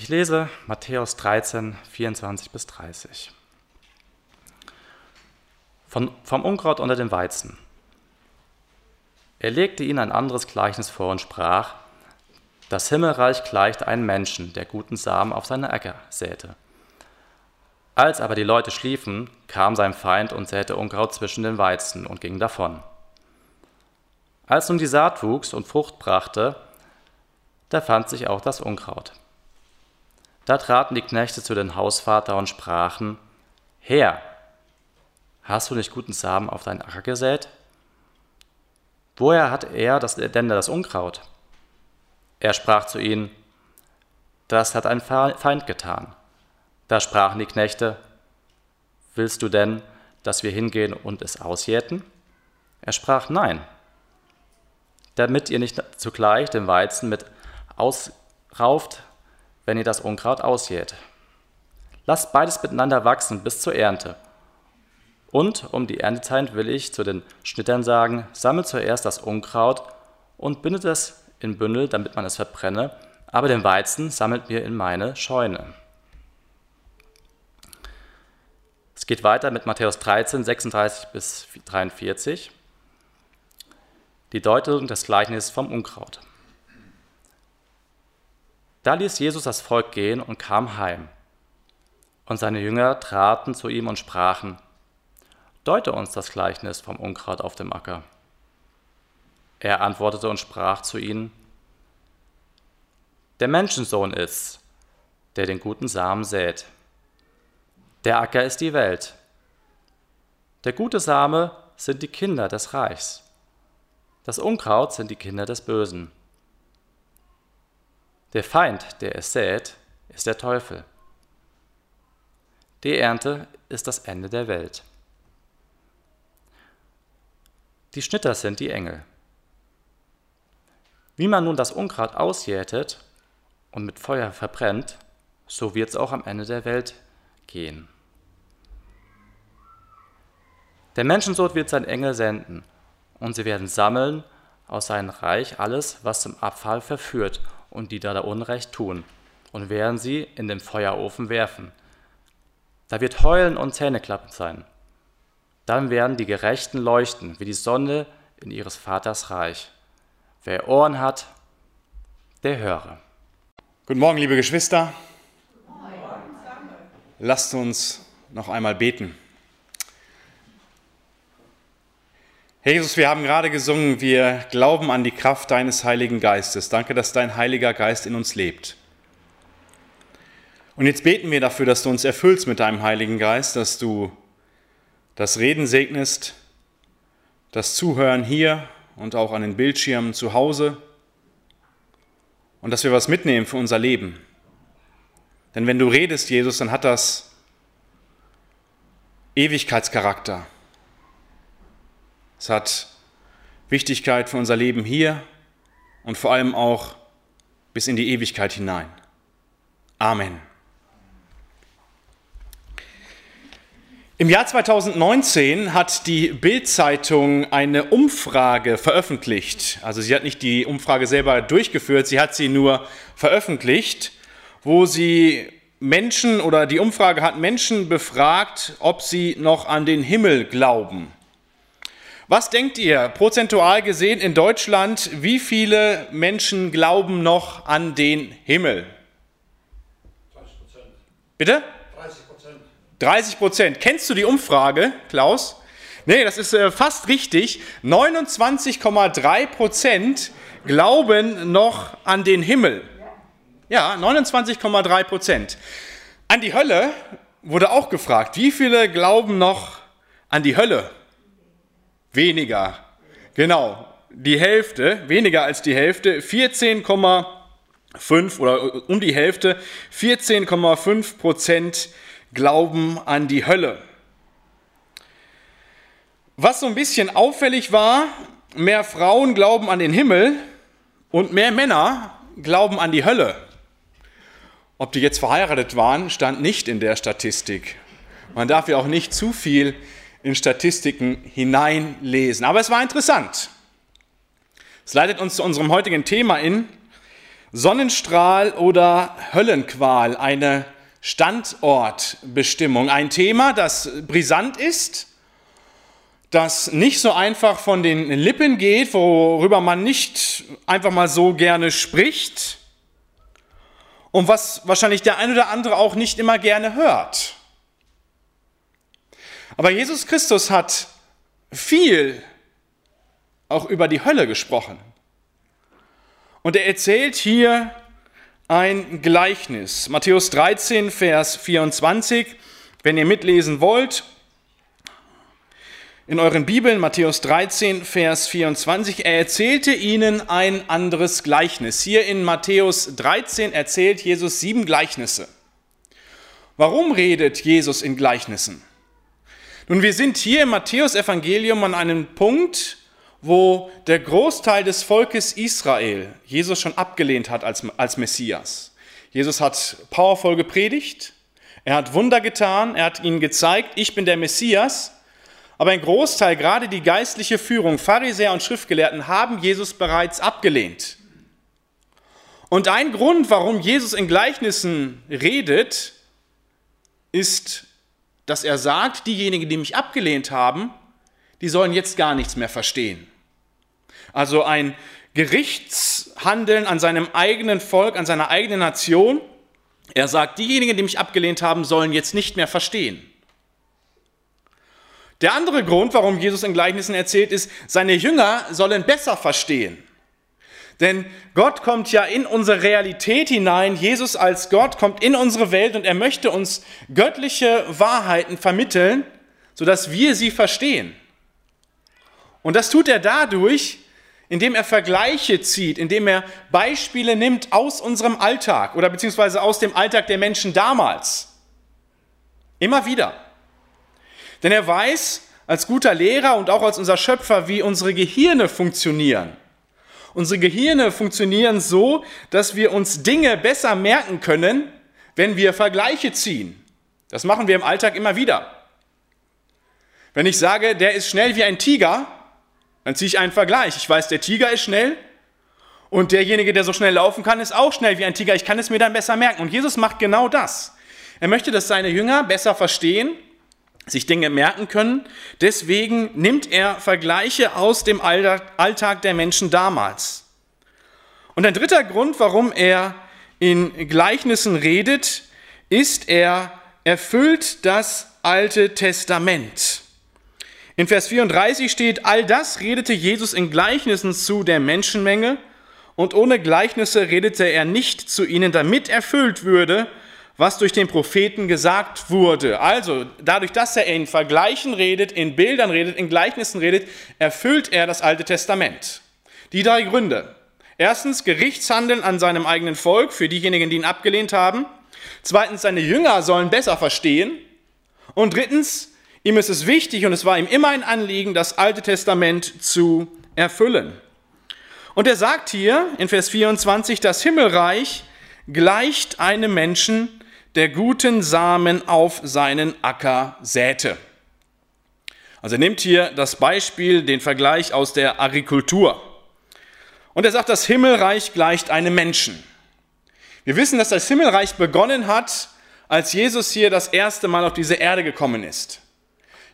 Ich lese Matthäus 13, 24 bis 30. Von, vom Unkraut unter dem Weizen. Er legte ihnen ein anderes Gleichnis vor und sprach, das Himmelreich gleicht einem Menschen, der guten Samen auf seine Äcker säte. Als aber die Leute schliefen, kam sein Feind und säte Unkraut zwischen den Weizen und ging davon. Als nun die Saat wuchs und Frucht brachte, da fand sich auch das Unkraut. Da traten die Knechte zu den Hausvater und sprachen, Herr, hast du nicht guten Samen auf deinen Acker gesät? Woher hat er das, denn das Unkraut? Er sprach zu ihnen, das hat ein Feind getan. Da sprachen die Knechte, willst du denn, dass wir hingehen und es ausjäten? Er sprach, nein, damit ihr nicht zugleich den Weizen mit ausrauft, wenn ihr das Unkraut ausjäht. Lasst beides miteinander wachsen bis zur Ernte. Und um die Erntezeit will ich zu den Schnittern sagen, sammelt zuerst das Unkraut und bindet es in Bündel, damit man es verbrenne, aber den Weizen sammelt mir in meine Scheune. Es geht weiter mit Matthäus 13, 36 bis 43. Die Deutung des Gleichnisses vom Unkraut. Da ließ Jesus das Volk gehen und kam heim. Und seine Jünger traten zu ihm und sprachen, Deute uns das Gleichnis vom Unkraut auf dem Acker. Er antwortete und sprach zu ihnen, Der Menschensohn ist, der den guten Samen sät. Der Acker ist die Welt. Der gute Same sind die Kinder des Reichs. Das Unkraut sind die Kinder des Bösen. Der Feind, der es sät, ist der Teufel. Die Ernte ist das Ende der Welt. Die Schnitter sind die Engel. Wie man nun das Unkraut ausjätet und mit Feuer verbrennt, so wird es auch am Ende der Welt gehen. Der Menschensohn wird sein Engel senden, und sie werden sammeln aus seinem Reich alles, was zum Abfall verführt und die da Unrecht tun, und werden sie in den Feuerofen werfen. Da wird Heulen und Zähneklappen sein. Dann werden die Gerechten leuchten wie die Sonne in ihres Vaters Reich. Wer Ohren hat, der höre. Guten Morgen, liebe Geschwister. Lasst uns noch einmal beten. Jesus, wir haben gerade gesungen, wir glauben an die Kraft deines Heiligen Geistes. Danke, dass dein Heiliger Geist in uns lebt. Und jetzt beten wir dafür, dass du uns erfüllst mit deinem Heiligen Geist, dass du das Reden segnest, das Zuhören hier und auch an den Bildschirmen zu Hause und dass wir was mitnehmen für unser Leben. Denn wenn du redest, Jesus, dann hat das Ewigkeitscharakter. Es hat Wichtigkeit für unser Leben hier und vor allem auch bis in die Ewigkeit hinein. Amen. Im Jahr 2019 hat die Bild-Zeitung eine Umfrage veröffentlicht. Also sie hat nicht die Umfrage selber durchgeführt, sie hat sie nur veröffentlicht, wo sie Menschen oder die Umfrage hat Menschen befragt, ob sie noch an den Himmel glauben. Was denkt ihr, prozentual gesehen in Deutschland, wie viele Menschen glauben noch an den Himmel? 30 Prozent. Bitte? 30 Prozent. Kennst du die Umfrage, Klaus? Nee, das ist äh, fast richtig. 29,3 Prozent glauben noch an den Himmel. Ja, 29,3 Prozent. An die Hölle wurde auch gefragt. Wie viele glauben noch an die Hölle? Weniger. Genau, die Hälfte, weniger als die Hälfte, 14,5 oder um die Hälfte, 14,5 Prozent glauben an die Hölle. Was so ein bisschen auffällig war, mehr Frauen glauben an den Himmel und mehr Männer glauben an die Hölle. Ob die jetzt verheiratet waren, stand nicht in der Statistik. Man darf ja auch nicht zu viel in Statistiken hineinlesen. Aber es war interessant. Es leitet uns zu unserem heutigen Thema in. Sonnenstrahl oder Höllenqual, eine Standortbestimmung. Ein Thema, das brisant ist, das nicht so einfach von den Lippen geht, worüber man nicht einfach mal so gerne spricht und was wahrscheinlich der ein oder andere auch nicht immer gerne hört. Aber Jesus Christus hat viel auch über die Hölle gesprochen. Und er erzählt hier ein Gleichnis. Matthäus 13, Vers 24. Wenn ihr mitlesen wollt, in euren Bibeln, Matthäus 13, Vers 24, er erzählte ihnen ein anderes Gleichnis. Hier in Matthäus 13 erzählt Jesus sieben Gleichnisse. Warum redet Jesus in Gleichnissen? Nun, wir sind hier im Matthäus-Evangelium an einem Punkt, wo der Großteil des Volkes Israel Jesus schon abgelehnt hat als, als Messias. Jesus hat powervoll gepredigt, er hat Wunder getan, er hat ihnen gezeigt, ich bin der Messias, aber ein Großteil, gerade die geistliche Führung, Pharisäer und Schriftgelehrten, haben Jesus bereits abgelehnt. Und ein Grund, warum Jesus in Gleichnissen redet, ist, dass er sagt, diejenigen, die mich abgelehnt haben, die sollen jetzt gar nichts mehr verstehen. Also ein Gerichtshandeln an seinem eigenen Volk, an seiner eigenen Nation. Er sagt, diejenigen, die mich abgelehnt haben, sollen jetzt nicht mehr verstehen. Der andere Grund, warum Jesus in Gleichnissen erzählt, ist, seine Jünger sollen besser verstehen. Denn Gott kommt ja in unsere Realität hinein. Jesus als Gott kommt in unsere Welt und er möchte uns göttliche Wahrheiten vermitteln, sodass wir sie verstehen. Und das tut er dadurch, indem er Vergleiche zieht, indem er Beispiele nimmt aus unserem Alltag oder beziehungsweise aus dem Alltag der Menschen damals. Immer wieder. Denn er weiß als guter Lehrer und auch als unser Schöpfer, wie unsere Gehirne funktionieren. Unsere Gehirne funktionieren so, dass wir uns Dinge besser merken können, wenn wir Vergleiche ziehen. Das machen wir im Alltag immer wieder. Wenn ich sage, der ist schnell wie ein Tiger, dann ziehe ich einen Vergleich. Ich weiß, der Tiger ist schnell und derjenige, der so schnell laufen kann, ist auch schnell wie ein Tiger. Ich kann es mir dann besser merken. Und Jesus macht genau das. Er möchte, dass seine Jünger besser verstehen, sich Dinge merken können. Deswegen nimmt er Vergleiche aus dem Alltag der Menschen damals. Und ein dritter Grund, warum er in Gleichnissen redet, ist, er erfüllt das Alte Testament. In Vers 34 steht, all das redete Jesus in Gleichnissen zu der Menschenmenge und ohne Gleichnisse redete er nicht zu ihnen, damit erfüllt würde, was durch den Propheten gesagt wurde. Also dadurch, dass er in Vergleichen redet, in Bildern redet, in Gleichnissen redet, erfüllt er das Alte Testament. Die drei Gründe. Erstens Gerichtshandeln an seinem eigenen Volk für diejenigen, die ihn abgelehnt haben. Zweitens, seine Jünger sollen besser verstehen. Und drittens, Ihm ist es wichtig und es war ihm immer ein Anliegen, das Alte Testament zu erfüllen. Und er sagt hier in Vers 24, das Himmelreich gleicht einem Menschen, der guten Samen auf seinen Acker säte. Also er nimmt hier das Beispiel, den Vergleich aus der Agrikultur. Und er sagt, das Himmelreich gleicht einem Menschen. Wir wissen, dass das Himmelreich begonnen hat, als Jesus hier das erste Mal auf diese Erde gekommen ist.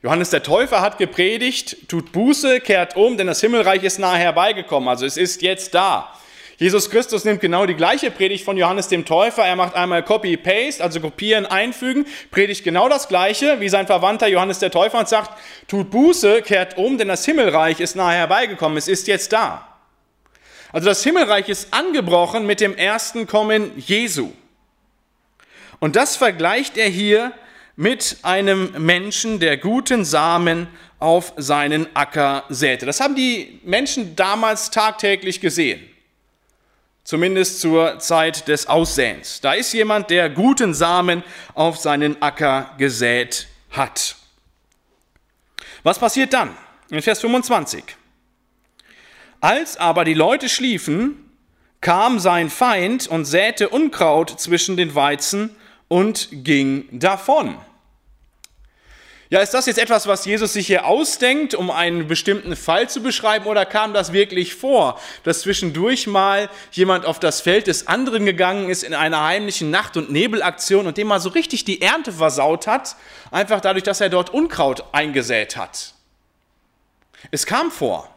Johannes der Täufer hat gepredigt, tut Buße, kehrt um, denn das Himmelreich ist nahe herbeigekommen, also es ist jetzt da. Jesus Christus nimmt genau die gleiche Predigt von Johannes dem Täufer. Er macht einmal Copy-Paste, also kopieren, einfügen, predigt genau das gleiche wie sein Verwandter Johannes der Täufer und sagt, tut Buße, kehrt um, denn das Himmelreich ist nahe herbeigekommen, es ist jetzt da. Also das Himmelreich ist angebrochen mit dem ersten Kommen Jesu. Und das vergleicht er hier mit einem Menschen, der guten Samen auf seinen Acker säte. Das haben die Menschen damals tagtäglich gesehen. Zumindest zur Zeit des Aussäens. Da ist jemand, der guten Samen auf seinen Acker gesät hat. Was passiert dann? In Vers 25. Als aber die Leute schliefen, kam sein Feind und säte Unkraut zwischen den Weizen und ging davon. Ja, ist das jetzt etwas, was Jesus sich hier ausdenkt, um einen bestimmten Fall zu beschreiben, oder kam das wirklich vor, dass zwischendurch mal jemand auf das Feld des anderen gegangen ist in einer heimlichen Nacht- und Nebelaktion und dem mal so richtig die Ernte versaut hat, einfach dadurch, dass er dort Unkraut eingesät hat? Es kam vor.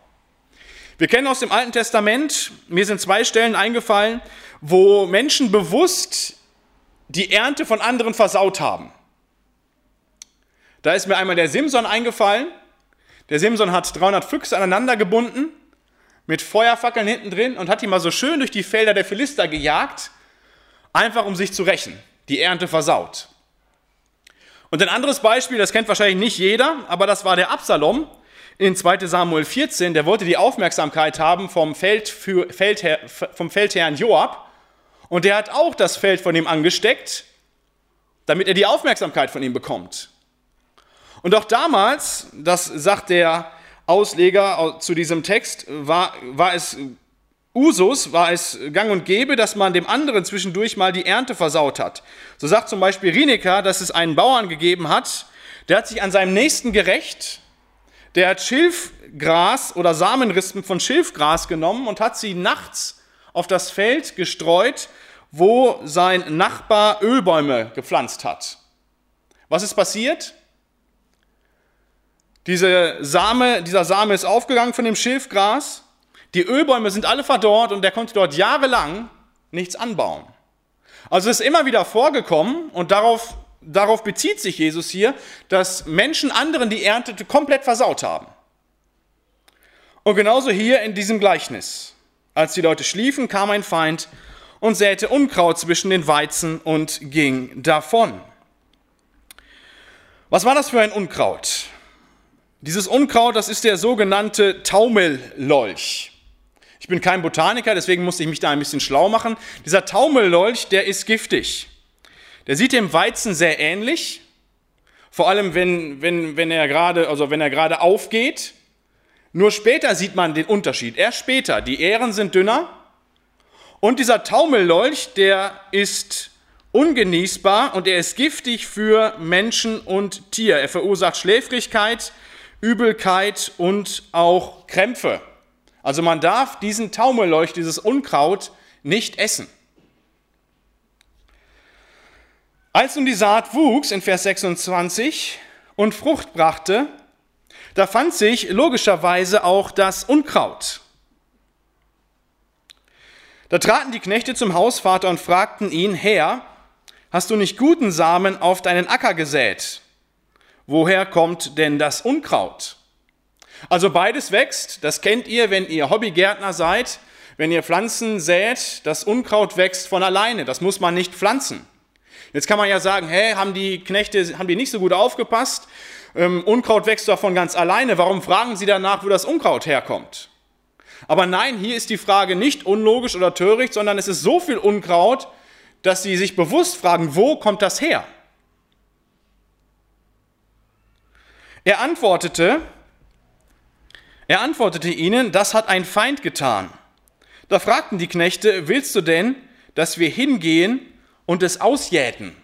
Wir kennen aus dem Alten Testament, mir sind zwei Stellen eingefallen, wo Menschen bewusst die Ernte von anderen versaut haben. Da ist mir einmal der Simson eingefallen. Der Simson hat 300 Füchse aneinander gebunden mit Feuerfackeln hinten drin und hat die mal so schön durch die Felder der Philister gejagt, einfach um sich zu rächen. Die Ernte versaut. Und ein anderes Beispiel, das kennt wahrscheinlich nicht jeder, aber das war der Absalom in 2 Samuel 14. Der wollte die Aufmerksamkeit haben vom, Feldführ, Feldherr, vom Feldherrn Joab und der hat auch das Feld von ihm angesteckt, damit er die Aufmerksamkeit von ihm bekommt. Und auch damals, das sagt der Ausleger zu diesem Text, war, war es Usus, war es gang und gäbe, dass man dem anderen zwischendurch mal die Ernte versaut hat. So sagt zum Beispiel Rineker, dass es einen Bauern gegeben hat, der hat sich an seinem Nächsten gerecht, der hat Schilfgras oder Samenrispen von Schilfgras genommen und hat sie nachts auf das Feld gestreut, wo sein Nachbar Ölbäume gepflanzt hat. Was ist passiert? Diese Same, dieser Same ist aufgegangen von dem Schilfgras. Die Ölbäume sind alle verdorrt und der konnte dort jahrelang nichts anbauen. Also ist immer wieder vorgekommen und darauf, darauf bezieht sich Jesus hier, dass Menschen anderen die Ernte komplett versaut haben. Und genauso hier in diesem Gleichnis. Als die Leute schliefen, kam ein Feind und säte Unkraut zwischen den Weizen und ging davon. Was war das für ein Unkraut? Dieses Unkraut, das ist der sogenannte Taumellolch. Ich bin kein Botaniker, deswegen musste ich mich da ein bisschen schlau machen. Dieser Taumellolch, der ist giftig. Der sieht dem Weizen sehr ähnlich, vor allem wenn, wenn, wenn er gerade, also wenn er gerade aufgeht. Nur später sieht man den Unterschied. Erst später. Die Ähren sind dünner. Und dieser Taumellolch, der ist ungenießbar und er ist giftig für Menschen und Tier. Er verursacht Schläfrigkeit, Übelkeit und auch Krämpfe. Also man darf diesen Taumelleucht, dieses Unkraut nicht essen. Als nun die Saat wuchs in Vers 26 und Frucht brachte, da fand sich logischerweise auch das Unkraut. Da traten die Knechte zum Hausvater und fragten ihn, Herr, hast du nicht guten Samen auf deinen Acker gesät? Woher kommt denn das Unkraut? Also beides wächst, das kennt ihr, wenn ihr Hobbygärtner seid, wenn ihr Pflanzen sät, das Unkraut wächst von alleine, das muss man nicht pflanzen. Jetzt kann man ja sagen, hä, haben die Knechte, haben die nicht so gut aufgepasst? Ähm, Unkraut wächst doch von ganz alleine, warum fragen sie danach, wo das Unkraut herkommt? Aber nein, hier ist die Frage nicht unlogisch oder töricht, sondern es ist so viel Unkraut, dass sie sich bewusst fragen, wo kommt das her? Er antwortete, er antwortete ihnen, das hat ein Feind getan. Da fragten die Knechte, willst du denn, dass wir hingehen und es ausjäten?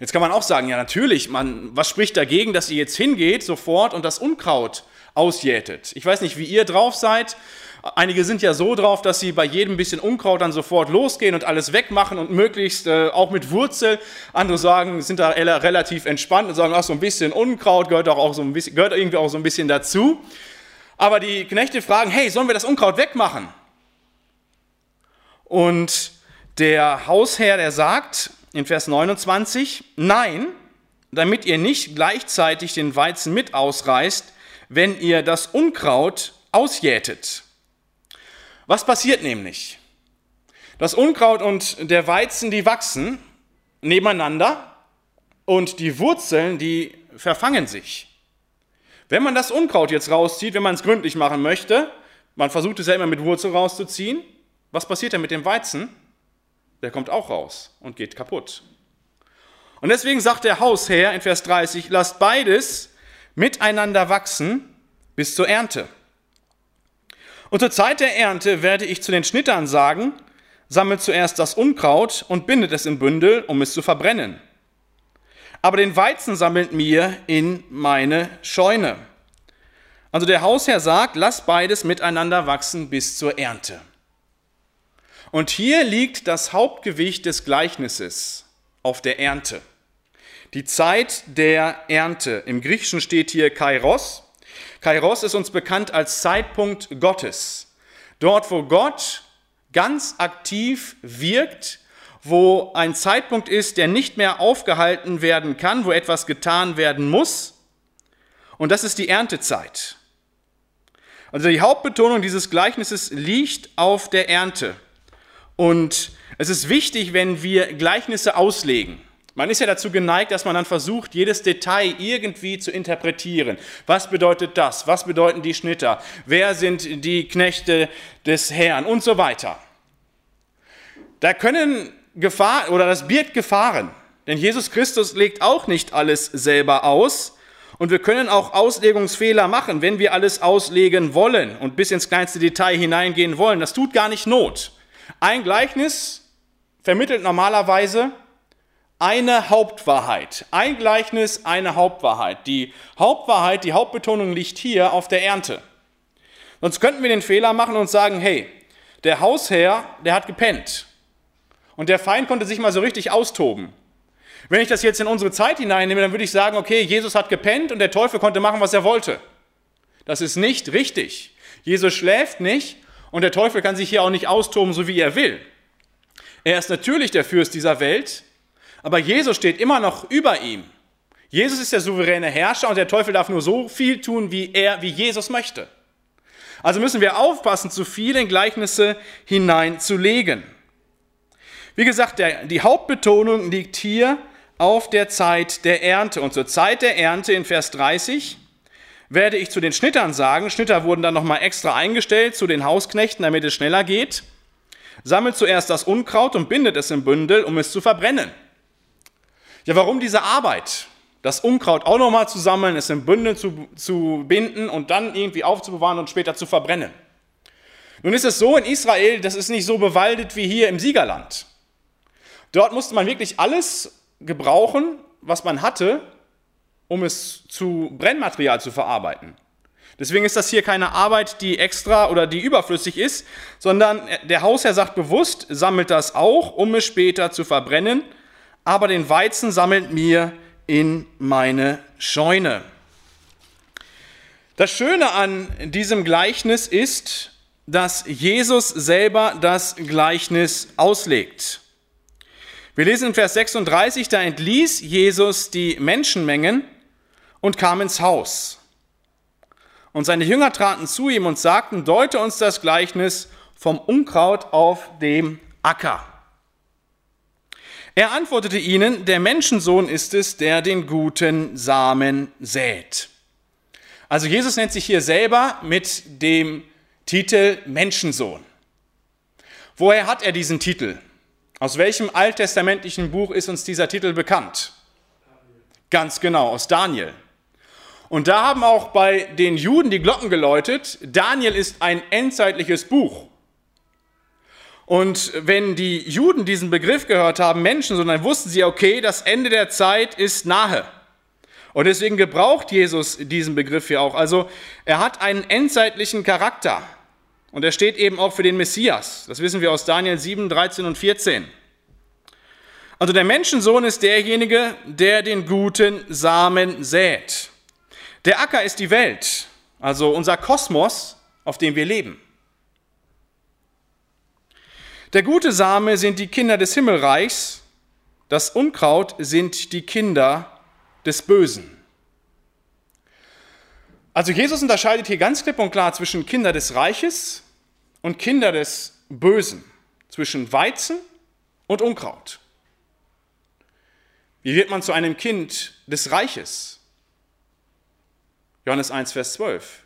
Jetzt kann man auch sagen, ja natürlich, man, was spricht dagegen, dass ihr jetzt hingeht sofort und das Unkraut ausjätet? Ich weiß nicht, wie ihr drauf seid, Einige sind ja so drauf, dass sie bei jedem bisschen Unkraut dann sofort losgehen und alles wegmachen und möglichst äh, auch mit Wurzel. Andere sagen, sind da relativ entspannt und sagen, ach, so ein bisschen Unkraut gehört auch, auch so ein bisschen, gehört irgendwie auch so ein bisschen dazu. Aber die Knechte fragen, hey, sollen wir das Unkraut wegmachen? Und der Hausherr, der sagt in Vers 29, nein, damit ihr nicht gleichzeitig den Weizen mit ausreißt, wenn ihr das Unkraut ausjätet. Was passiert nämlich? Das Unkraut und der Weizen, die wachsen nebeneinander und die Wurzeln, die verfangen sich. Wenn man das Unkraut jetzt rauszieht, wenn man es gründlich machen möchte, man versucht es ja immer mit Wurzel rauszuziehen, was passiert denn mit dem Weizen? Der kommt auch raus und geht kaputt. Und deswegen sagt der Hausherr in Vers 30, lasst beides miteinander wachsen bis zur Ernte. Und zur Zeit der Ernte werde ich zu den Schnittern sagen, sammelt zuerst das Unkraut und bindet es in Bündel, um es zu verbrennen. aber den Weizen sammelt mir in meine Scheune. Also der Hausherr sagt, lass beides miteinander wachsen bis zur Ernte. Und hier liegt das Hauptgewicht des Gleichnisses auf der Ernte. Die Zeit der Ernte. Im Griechischen steht hier Kairos. Kairos ist uns bekannt als Zeitpunkt Gottes. Dort, wo Gott ganz aktiv wirkt, wo ein Zeitpunkt ist, der nicht mehr aufgehalten werden kann, wo etwas getan werden muss. Und das ist die Erntezeit. Also die Hauptbetonung dieses Gleichnisses liegt auf der Ernte. Und es ist wichtig, wenn wir Gleichnisse auslegen. Man ist ja dazu geneigt, dass man dann versucht, jedes Detail irgendwie zu interpretieren. Was bedeutet das? Was bedeuten die Schnitter? Wer sind die Knechte des Herrn? Und so weiter. Da können Gefahr oder das birgt Gefahren. Denn Jesus Christus legt auch nicht alles selber aus. Und wir können auch Auslegungsfehler machen, wenn wir alles auslegen wollen und bis ins kleinste Detail hineingehen wollen. Das tut gar nicht Not. Ein Gleichnis vermittelt normalerweise eine Hauptwahrheit. Ein Gleichnis, eine Hauptwahrheit. Die Hauptwahrheit, die Hauptbetonung liegt hier auf der Ernte. Sonst könnten wir den Fehler machen und sagen, hey, der Hausherr, der hat gepennt. Und der Feind konnte sich mal so richtig austoben. Wenn ich das jetzt in unsere Zeit hineinnehme, dann würde ich sagen, okay, Jesus hat gepennt und der Teufel konnte machen, was er wollte. Das ist nicht richtig. Jesus schläft nicht und der Teufel kann sich hier auch nicht austoben, so wie er will. Er ist natürlich der Fürst dieser Welt, aber Jesus steht immer noch über ihm. Jesus ist der souveräne Herrscher und der Teufel darf nur so viel tun, wie er, wie Jesus möchte. Also müssen wir aufpassen, zu viel in Gleichnisse hineinzulegen. Wie gesagt, der, die Hauptbetonung liegt hier auf der Zeit der Ernte. Und zur Zeit der Ernte in Vers 30 werde ich zu den Schnittern sagen, Schnitter wurden dann nochmal extra eingestellt zu den Hausknechten, damit es schneller geht. Sammelt zuerst das Unkraut und bindet es im Bündel, um es zu verbrennen. Ja, warum diese Arbeit? Das Unkraut auch nochmal zu sammeln, es im Bündel zu, zu binden und dann irgendwie aufzubewahren und später zu verbrennen. Nun ist es so in Israel, das ist nicht so bewaldet wie hier im Siegerland. Dort musste man wirklich alles gebrauchen, was man hatte, um es zu Brennmaterial zu verarbeiten. Deswegen ist das hier keine Arbeit, die extra oder die überflüssig ist, sondern der Hausherr sagt bewusst, sammelt das auch, um es später zu verbrennen, aber den Weizen sammelt mir in meine Scheune. Das Schöne an diesem Gleichnis ist, dass Jesus selber das Gleichnis auslegt. Wir lesen in Vers 36, da entließ Jesus die Menschenmengen und kam ins Haus. Und seine Jünger traten zu ihm und sagten, deute uns das Gleichnis vom Unkraut auf dem Acker. Er antwortete ihnen, der Menschensohn ist es, der den guten Samen sät. Also Jesus nennt sich hier selber mit dem Titel Menschensohn. Woher hat er diesen Titel? Aus welchem alttestamentlichen Buch ist uns dieser Titel bekannt? Ganz genau, aus Daniel. Und da haben auch bei den Juden die Glocken geläutet, Daniel ist ein endzeitliches Buch. Und wenn die Juden diesen Begriff gehört haben, Menschen, sondern wussten sie, okay, das Ende der Zeit ist nahe. Und deswegen gebraucht Jesus diesen Begriff hier auch. Also er hat einen endzeitlichen Charakter. Und er steht eben auch für den Messias. Das wissen wir aus Daniel 7, 13 und 14. Also der Menschensohn ist derjenige, der den guten Samen sät. Der Acker ist die Welt, also unser Kosmos, auf dem wir leben. Der gute Same sind die Kinder des Himmelreichs, das Unkraut sind die Kinder des Bösen. Also Jesus unterscheidet hier ganz klipp und klar zwischen Kinder des Reiches und Kinder des Bösen, zwischen Weizen und Unkraut. Wie wird man zu einem Kind des Reiches? Johannes 1, Vers 12.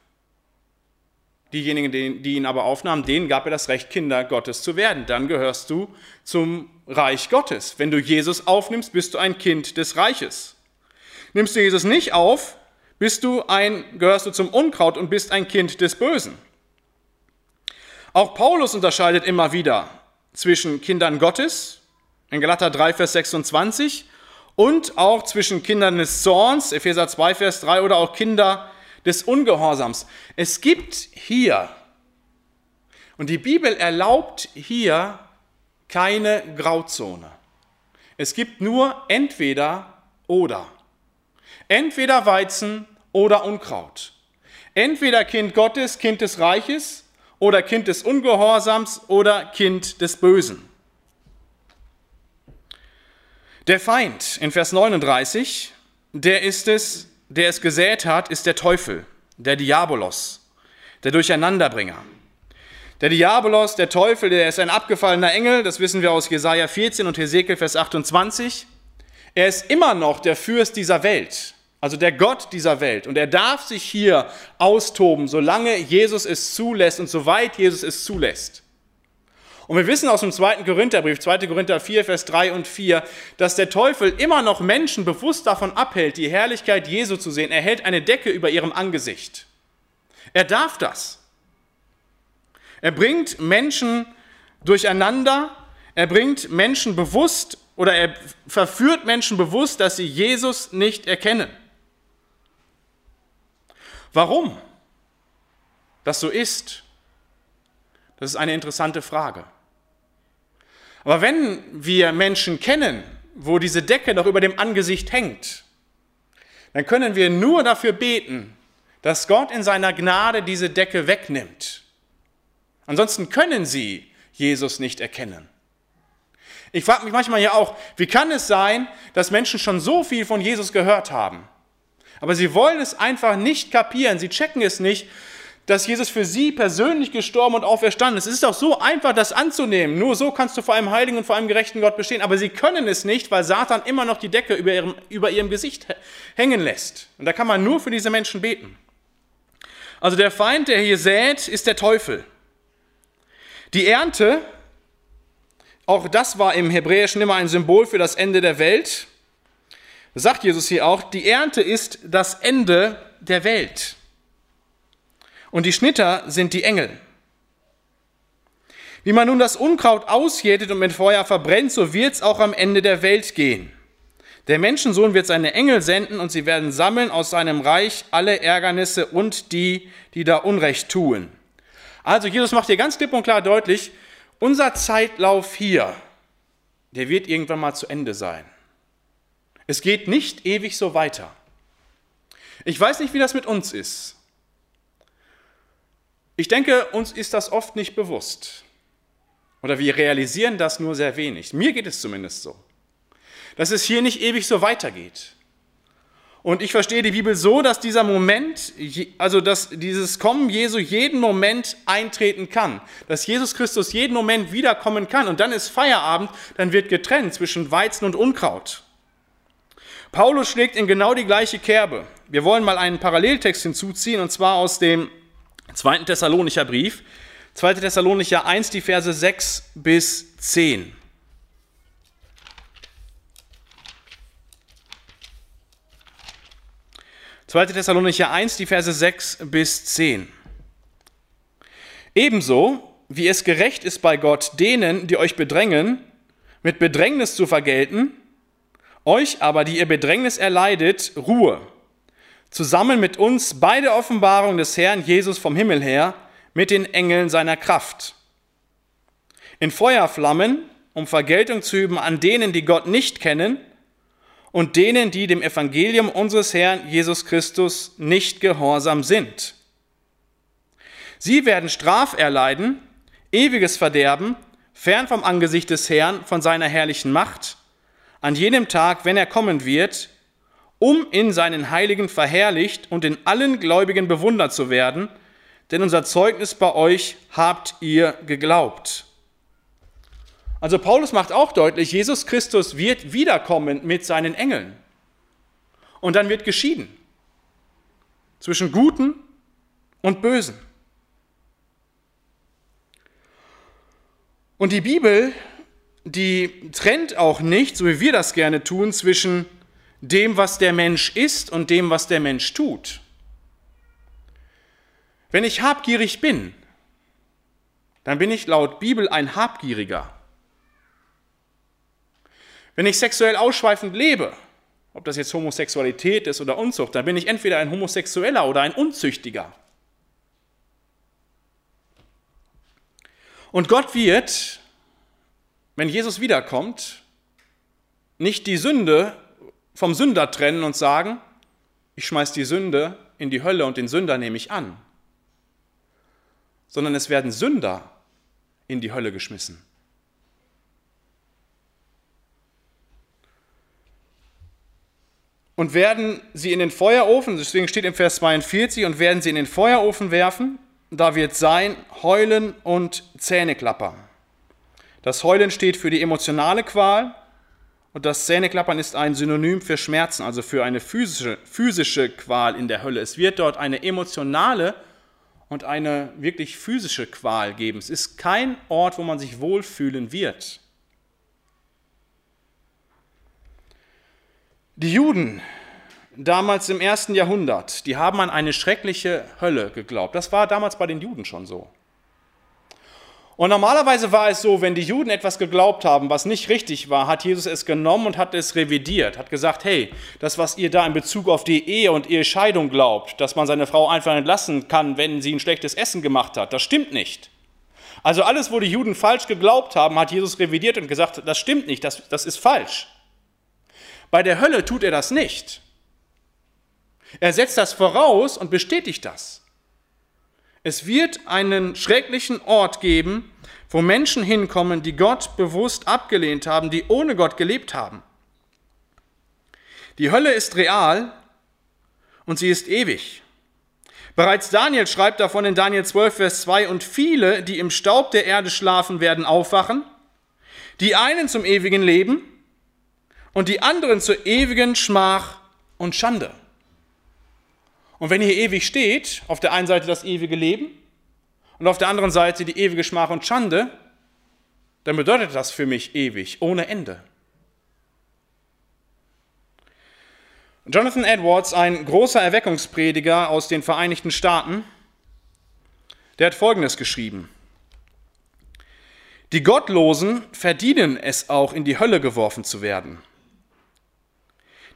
Diejenigen, die ihn aber aufnahmen, denen gab er das Recht, Kinder Gottes zu werden. Dann gehörst du zum Reich Gottes. Wenn du Jesus aufnimmst, bist du ein Kind des Reiches. Nimmst du Jesus nicht auf, bist du ein, gehörst du zum Unkraut und bist ein Kind des Bösen. Auch Paulus unterscheidet immer wieder zwischen Kindern Gottes, in Galater 3, Vers 26, und auch zwischen Kindern des Zorns, Epheser 2, Vers 3, oder auch Kinder des Ungehorsams. Es gibt hier, und die Bibel erlaubt hier keine Grauzone. Es gibt nur entweder oder. Entweder Weizen oder Unkraut. Entweder Kind Gottes, Kind des Reiches oder Kind des Ungehorsams oder Kind des Bösen. Der Feind in Vers 39, der ist es, der es gesät hat, ist der Teufel, der Diabolos, der Durcheinanderbringer. Der Diabolos, der Teufel, der ist ein abgefallener Engel, das wissen wir aus Jesaja 14 und Hesekiel Vers 28. Er ist immer noch der Fürst dieser Welt, also der Gott dieser Welt. Und er darf sich hier austoben, solange Jesus es zulässt und soweit Jesus es zulässt. Und wir wissen aus dem zweiten Korintherbrief, 2. Korinther 4, Vers 3 und 4, dass der Teufel immer noch Menschen bewusst davon abhält, die Herrlichkeit Jesu zu sehen. Er hält eine Decke über ihrem Angesicht. Er darf das. Er bringt Menschen durcheinander, er bringt Menschen bewusst oder er verführt Menschen bewusst, dass sie Jesus nicht erkennen. Warum das so ist, das ist eine interessante Frage. Aber wenn wir Menschen kennen, wo diese Decke noch über dem Angesicht hängt, dann können wir nur dafür beten, dass Gott in seiner Gnade diese Decke wegnimmt. Ansonsten können sie Jesus nicht erkennen. Ich frage mich manchmal ja auch, wie kann es sein, dass Menschen schon so viel von Jesus gehört haben, aber sie wollen es einfach nicht kapieren, sie checken es nicht, dass Jesus für sie persönlich gestorben und auferstanden ist. Es ist doch so einfach, das anzunehmen. Nur so kannst du vor einem heiligen und vor einem gerechten Gott bestehen. Aber sie können es nicht, weil Satan immer noch die Decke über ihrem, über ihrem Gesicht hängen lässt. Und da kann man nur für diese Menschen beten. Also der Feind, der hier sät, ist der Teufel. Die Ernte, auch das war im Hebräischen immer ein Symbol für das Ende der Welt. sagt Jesus hier auch, die Ernte ist das Ende der Welt. Und die Schnitter sind die Engel. Wie man nun das Unkraut ausjätet und mit Feuer verbrennt, so wird es auch am Ende der Welt gehen. Der Menschensohn wird seine Engel senden und sie werden sammeln aus seinem Reich alle Ärgernisse und die, die da Unrecht tun. Also Jesus macht hier ganz klipp und klar deutlich, unser Zeitlauf hier, der wird irgendwann mal zu Ende sein. Es geht nicht ewig so weiter. Ich weiß nicht, wie das mit uns ist. Ich denke, uns ist das oft nicht bewusst. Oder wir realisieren das nur sehr wenig. Mir geht es zumindest so. Dass es hier nicht ewig so weitergeht. Und ich verstehe die Bibel so, dass dieser Moment, also dass dieses Kommen Jesu jeden Moment eintreten kann. Dass Jesus Christus jeden Moment wiederkommen kann. Und dann ist Feierabend, dann wird getrennt zwischen Weizen und Unkraut. Paulus schlägt in genau die gleiche Kerbe. Wir wollen mal einen Paralleltext hinzuziehen, und zwar aus dem 2. Thessalonicher Brief, 2. Thessalonicher 1, die Verse 6 bis 10. Zweite Thessalonicher 1, die Verse 6 bis 10. Ebenso, wie es gerecht ist bei Gott, denen, die euch bedrängen, mit Bedrängnis zu vergelten, euch aber, die ihr Bedrängnis erleidet, Ruhe zusammen mit uns bei der Offenbarung des Herrn Jesus vom Himmel her mit den Engeln seiner Kraft. In Feuerflammen, um Vergeltung zu üben an denen, die Gott nicht kennen und denen, die dem Evangelium unseres Herrn Jesus Christus nicht gehorsam sind. Sie werden Straf erleiden, ewiges Verderben, fern vom Angesicht des Herrn, von seiner herrlichen Macht, an jenem Tag, wenn er kommen wird, um in seinen Heiligen verherrlicht und in allen Gläubigen bewundert zu werden, denn unser Zeugnis bei euch habt ihr geglaubt. Also Paulus macht auch deutlich, Jesus Christus wird wiederkommen mit seinen Engeln. Und dann wird geschieden zwischen Guten und Bösen. Und die Bibel, die trennt auch nicht, so wie wir das gerne tun, zwischen dem, was der Mensch ist und dem, was der Mensch tut. Wenn ich habgierig bin, dann bin ich laut Bibel ein Habgieriger. Wenn ich sexuell ausschweifend lebe, ob das jetzt Homosexualität ist oder Unzucht, dann bin ich entweder ein Homosexueller oder ein Unzüchtiger. Und Gott wird, wenn Jesus wiederkommt, nicht die Sünde vom Sünder trennen und sagen, ich schmeiß die Sünde in die Hölle und den Sünder nehme ich an, sondern es werden Sünder in die Hölle geschmissen. Und werden sie in den Feuerofen, deswegen steht im Vers 42, und werden sie in den Feuerofen werfen, da wird sein Heulen und Zähneklappern. Das Heulen steht für die emotionale Qual und das Zähneklappern ist ein Synonym für Schmerzen, also für eine physische, physische Qual in der Hölle. Es wird dort eine emotionale und eine wirklich physische Qual geben. Es ist kein Ort, wo man sich wohlfühlen wird. Die Juden damals im ersten Jahrhundert, die haben an eine schreckliche Hölle geglaubt. Das war damals bei den Juden schon so. Und normalerweise war es so, wenn die Juden etwas geglaubt haben, was nicht richtig war, hat Jesus es genommen und hat es revidiert, hat gesagt, hey, das, was ihr da in Bezug auf die Ehe und Ehescheidung glaubt, dass man seine Frau einfach entlassen kann, wenn sie ein schlechtes Essen gemacht hat, das stimmt nicht. Also alles, wo die Juden falsch geglaubt haben, hat Jesus revidiert und gesagt, das stimmt nicht, das, das ist falsch. Bei der Hölle tut er das nicht. Er setzt das voraus und bestätigt das. Es wird einen schrecklichen Ort geben, wo Menschen hinkommen, die Gott bewusst abgelehnt haben, die ohne Gott gelebt haben. Die Hölle ist real und sie ist ewig. Bereits Daniel schreibt davon in Daniel 12, Vers 2, und viele, die im Staub der Erde schlafen, werden aufwachen, die einen zum ewigen Leben und die anderen zur ewigen Schmach und Schande. Und wenn hier ewig steht, auf der einen Seite das ewige Leben und auf der anderen Seite die ewige Schmach und Schande, dann bedeutet das für mich ewig, ohne Ende. Jonathan Edwards, ein großer Erweckungsprediger aus den Vereinigten Staaten, der hat Folgendes geschrieben. Die Gottlosen verdienen es auch, in die Hölle geworfen zu werden.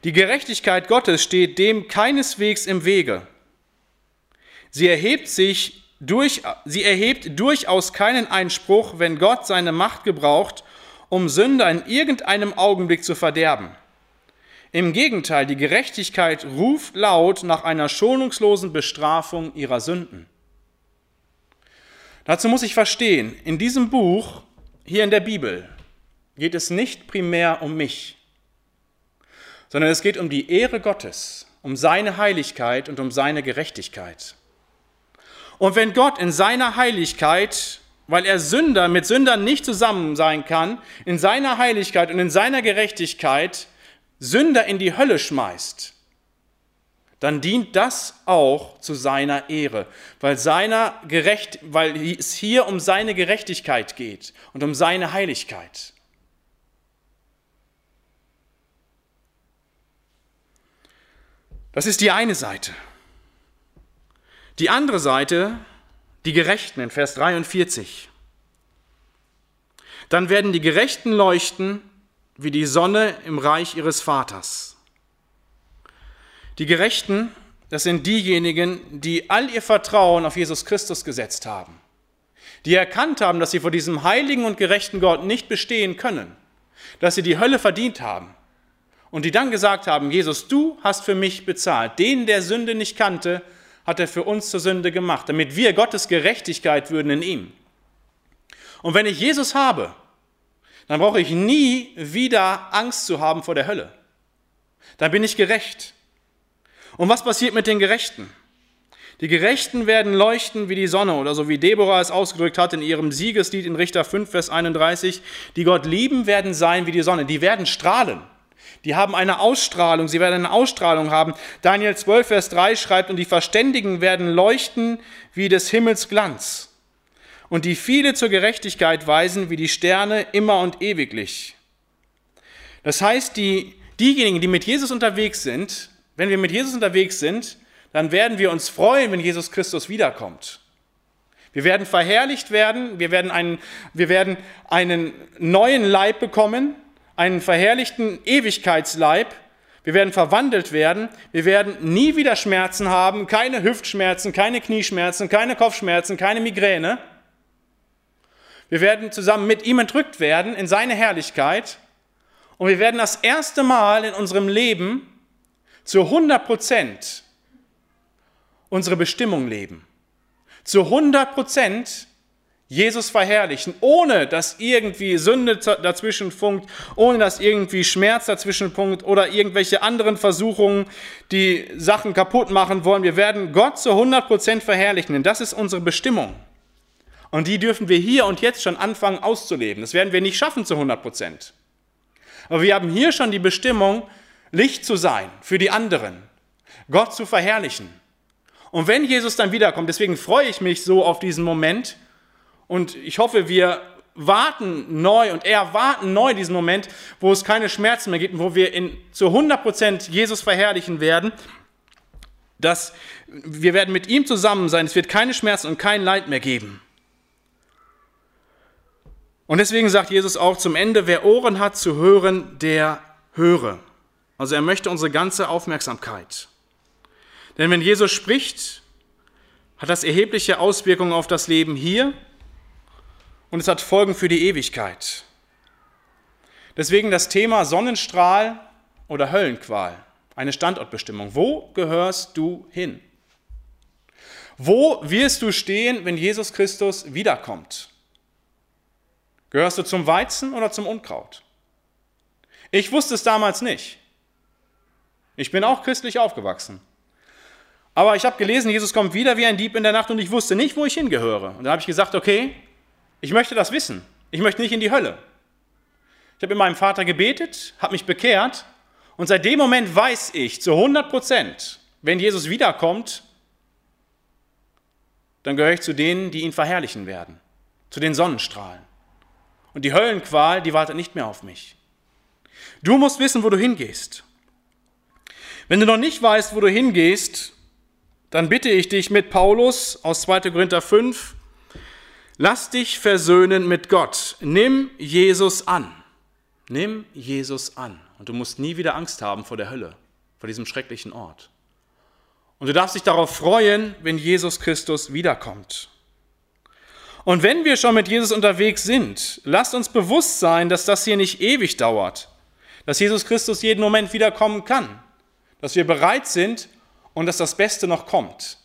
Die Gerechtigkeit Gottes steht dem keineswegs im Wege. Sie erhebt sich durch, sie erhebt durchaus keinen Einspruch, wenn Gott seine Macht gebraucht, um Sünder in irgendeinem Augenblick zu verderben. Im Gegenteil, die Gerechtigkeit ruft laut nach einer schonungslosen Bestrafung ihrer Sünden. Dazu muss ich verstehen, in diesem Buch, hier in der Bibel, geht es nicht primär um mich sondern es geht um die Ehre Gottes, um seine Heiligkeit und um seine Gerechtigkeit. Und wenn Gott in seiner Heiligkeit, weil er Sünder mit Sündern nicht zusammen sein kann, in seiner Heiligkeit und in seiner Gerechtigkeit Sünder in die Hölle schmeißt, dann dient das auch zu seiner Ehre, weil, seiner Gerecht, weil es hier um seine Gerechtigkeit geht und um seine Heiligkeit. Das ist die eine Seite. Die andere Seite, die Gerechten in Vers 43. Dann werden die Gerechten leuchten wie die Sonne im Reich ihres Vaters. Die Gerechten, das sind diejenigen, die all ihr Vertrauen auf Jesus Christus gesetzt haben, die erkannt haben, dass sie vor diesem heiligen und gerechten Gott nicht bestehen können, dass sie die Hölle verdient haben und die dann gesagt haben, Jesus, du hast für mich bezahlt. Den, der Sünde nicht kannte, hat er für uns zur Sünde gemacht, damit wir Gottes Gerechtigkeit würden in ihm. Und wenn ich Jesus habe, dann brauche ich nie wieder Angst zu haben vor der Hölle. Dann bin ich gerecht. Und was passiert mit den Gerechten? Die Gerechten werden leuchten wie die Sonne oder so wie Deborah es ausgedrückt hat in ihrem Siegeslied in Richter 5, Vers 31. Die Gott lieben werden sein wie die Sonne. Die werden strahlen. Die haben eine Ausstrahlung, sie werden eine Ausstrahlung haben. Daniel 12, Vers 3 schreibt, und die Verständigen werden leuchten wie des Himmels Glanz. Und die viele zur Gerechtigkeit weisen wie die Sterne immer und ewiglich. Das heißt, die, diejenigen, die mit Jesus unterwegs sind, wenn wir mit Jesus unterwegs sind, dann werden wir uns freuen, wenn Jesus Christus wiederkommt. Wir werden verherrlicht werden, wir werden einen, wir werden einen neuen Leib bekommen, einen verherrlichten Ewigkeitsleib. Wir werden verwandelt werden. Wir werden nie wieder Schmerzen haben, keine Hüftschmerzen, keine Knieschmerzen, keine Kopfschmerzen, keine Migräne. Wir werden zusammen mit ihm entrückt werden in seine Herrlichkeit. Und wir werden das erste Mal in unserem Leben zu 100 Prozent unsere Bestimmung leben. Zu 100 Prozent Jesus verherrlichen, ohne dass irgendwie Sünde dazwischen funkt, ohne dass irgendwie Schmerz dazwischen funkt oder irgendwelche anderen Versuchungen, die Sachen kaputt machen wollen. Wir werden Gott zu 100 Prozent verherrlichen, denn das ist unsere Bestimmung. Und die dürfen wir hier und jetzt schon anfangen auszuleben. Das werden wir nicht schaffen zu 100 Prozent. Aber wir haben hier schon die Bestimmung, Licht zu sein für die anderen, Gott zu verherrlichen. Und wenn Jesus dann wiederkommt, deswegen freue ich mich so auf diesen Moment und ich hoffe, wir warten neu und er warten neu diesen Moment, wo es keine Schmerzen mehr gibt und wo wir in, zu 100% Jesus verherrlichen werden, dass wir werden mit ihm zusammen sein, es wird keine Schmerzen und kein Leid mehr geben. Und deswegen sagt Jesus auch zum Ende, wer Ohren hat zu hören, der höre. Also er möchte unsere ganze Aufmerksamkeit. Denn wenn Jesus spricht, hat das erhebliche Auswirkungen auf das Leben hier und es hat Folgen für die Ewigkeit. Deswegen das Thema Sonnenstrahl oder Höllenqual, eine Standortbestimmung. Wo gehörst du hin? Wo wirst du stehen, wenn Jesus Christus wiederkommt? Gehörst du zum Weizen oder zum Unkraut? Ich wusste es damals nicht. Ich bin auch christlich aufgewachsen. Aber ich habe gelesen, Jesus kommt wieder wie ein Dieb in der Nacht und ich wusste nicht, wo ich hingehöre. Und da habe ich gesagt, okay, ich möchte das wissen. Ich möchte nicht in die Hölle. Ich habe mit meinem Vater gebetet, habe mich bekehrt und seit dem Moment weiß ich zu 100 Prozent, wenn Jesus wiederkommt, dann gehöre ich zu denen, die ihn verherrlichen werden, zu den Sonnenstrahlen. Und die Höllenqual, die wartet nicht mehr auf mich. Du musst wissen, wo du hingehst. Wenn du noch nicht weißt, wo du hingehst, dann bitte ich dich mit Paulus aus 2. Korinther 5, lass dich versöhnen mit Gott. Nimm Jesus an. Nimm Jesus an. Und du musst nie wieder Angst haben vor der Hölle, vor diesem schrecklichen Ort. Und du darfst dich darauf freuen, wenn Jesus Christus wiederkommt. Und wenn wir schon mit Jesus unterwegs sind, lasst uns bewusst sein, dass das hier nicht ewig dauert, dass Jesus Christus jeden Moment wiederkommen kann dass wir bereit sind und dass das Beste noch kommt.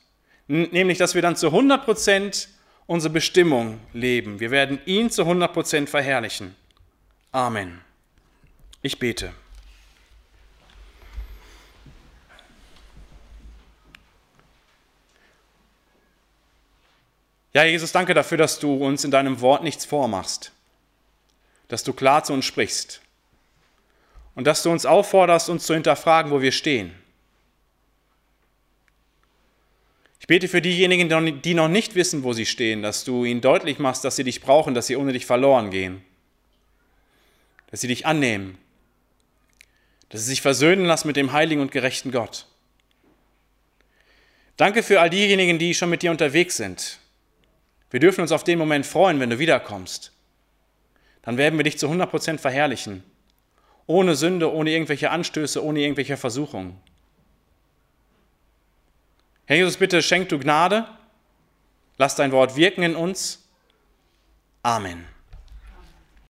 Nämlich, dass wir dann zu 100 Prozent unsere Bestimmung leben. Wir werden ihn zu 100 Prozent verherrlichen. Amen. Ich bete. Ja, Jesus, danke dafür, dass du uns in deinem Wort nichts vormachst, dass du klar zu uns sprichst und dass du uns aufforderst, uns zu hinterfragen, wo wir stehen. Ich bete für diejenigen, die noch nicht wissen, wo sie stehen, dass du ihnen deutlich machst, dass sie dich brauchen, dass sie ohne dich verloren gehen, dass sie dich annehmen, dass sie sich versöhnen lassen mit dem heiligen und gerechten Gott. Danke für all diejenigen, die schon mit dir unterwegs sind. Wir dürfen uns auf den Moment freuen, wenn du wiederkommst. Dann werden wir dich zu 100% verherrlichen ohne Sünde, ohne irgendwelche Anstöße, ohne irgendwelche Versuchungen. Herr Jesus, bitte schenk du Gnade, lass dein Wort wirken in uns. Amen.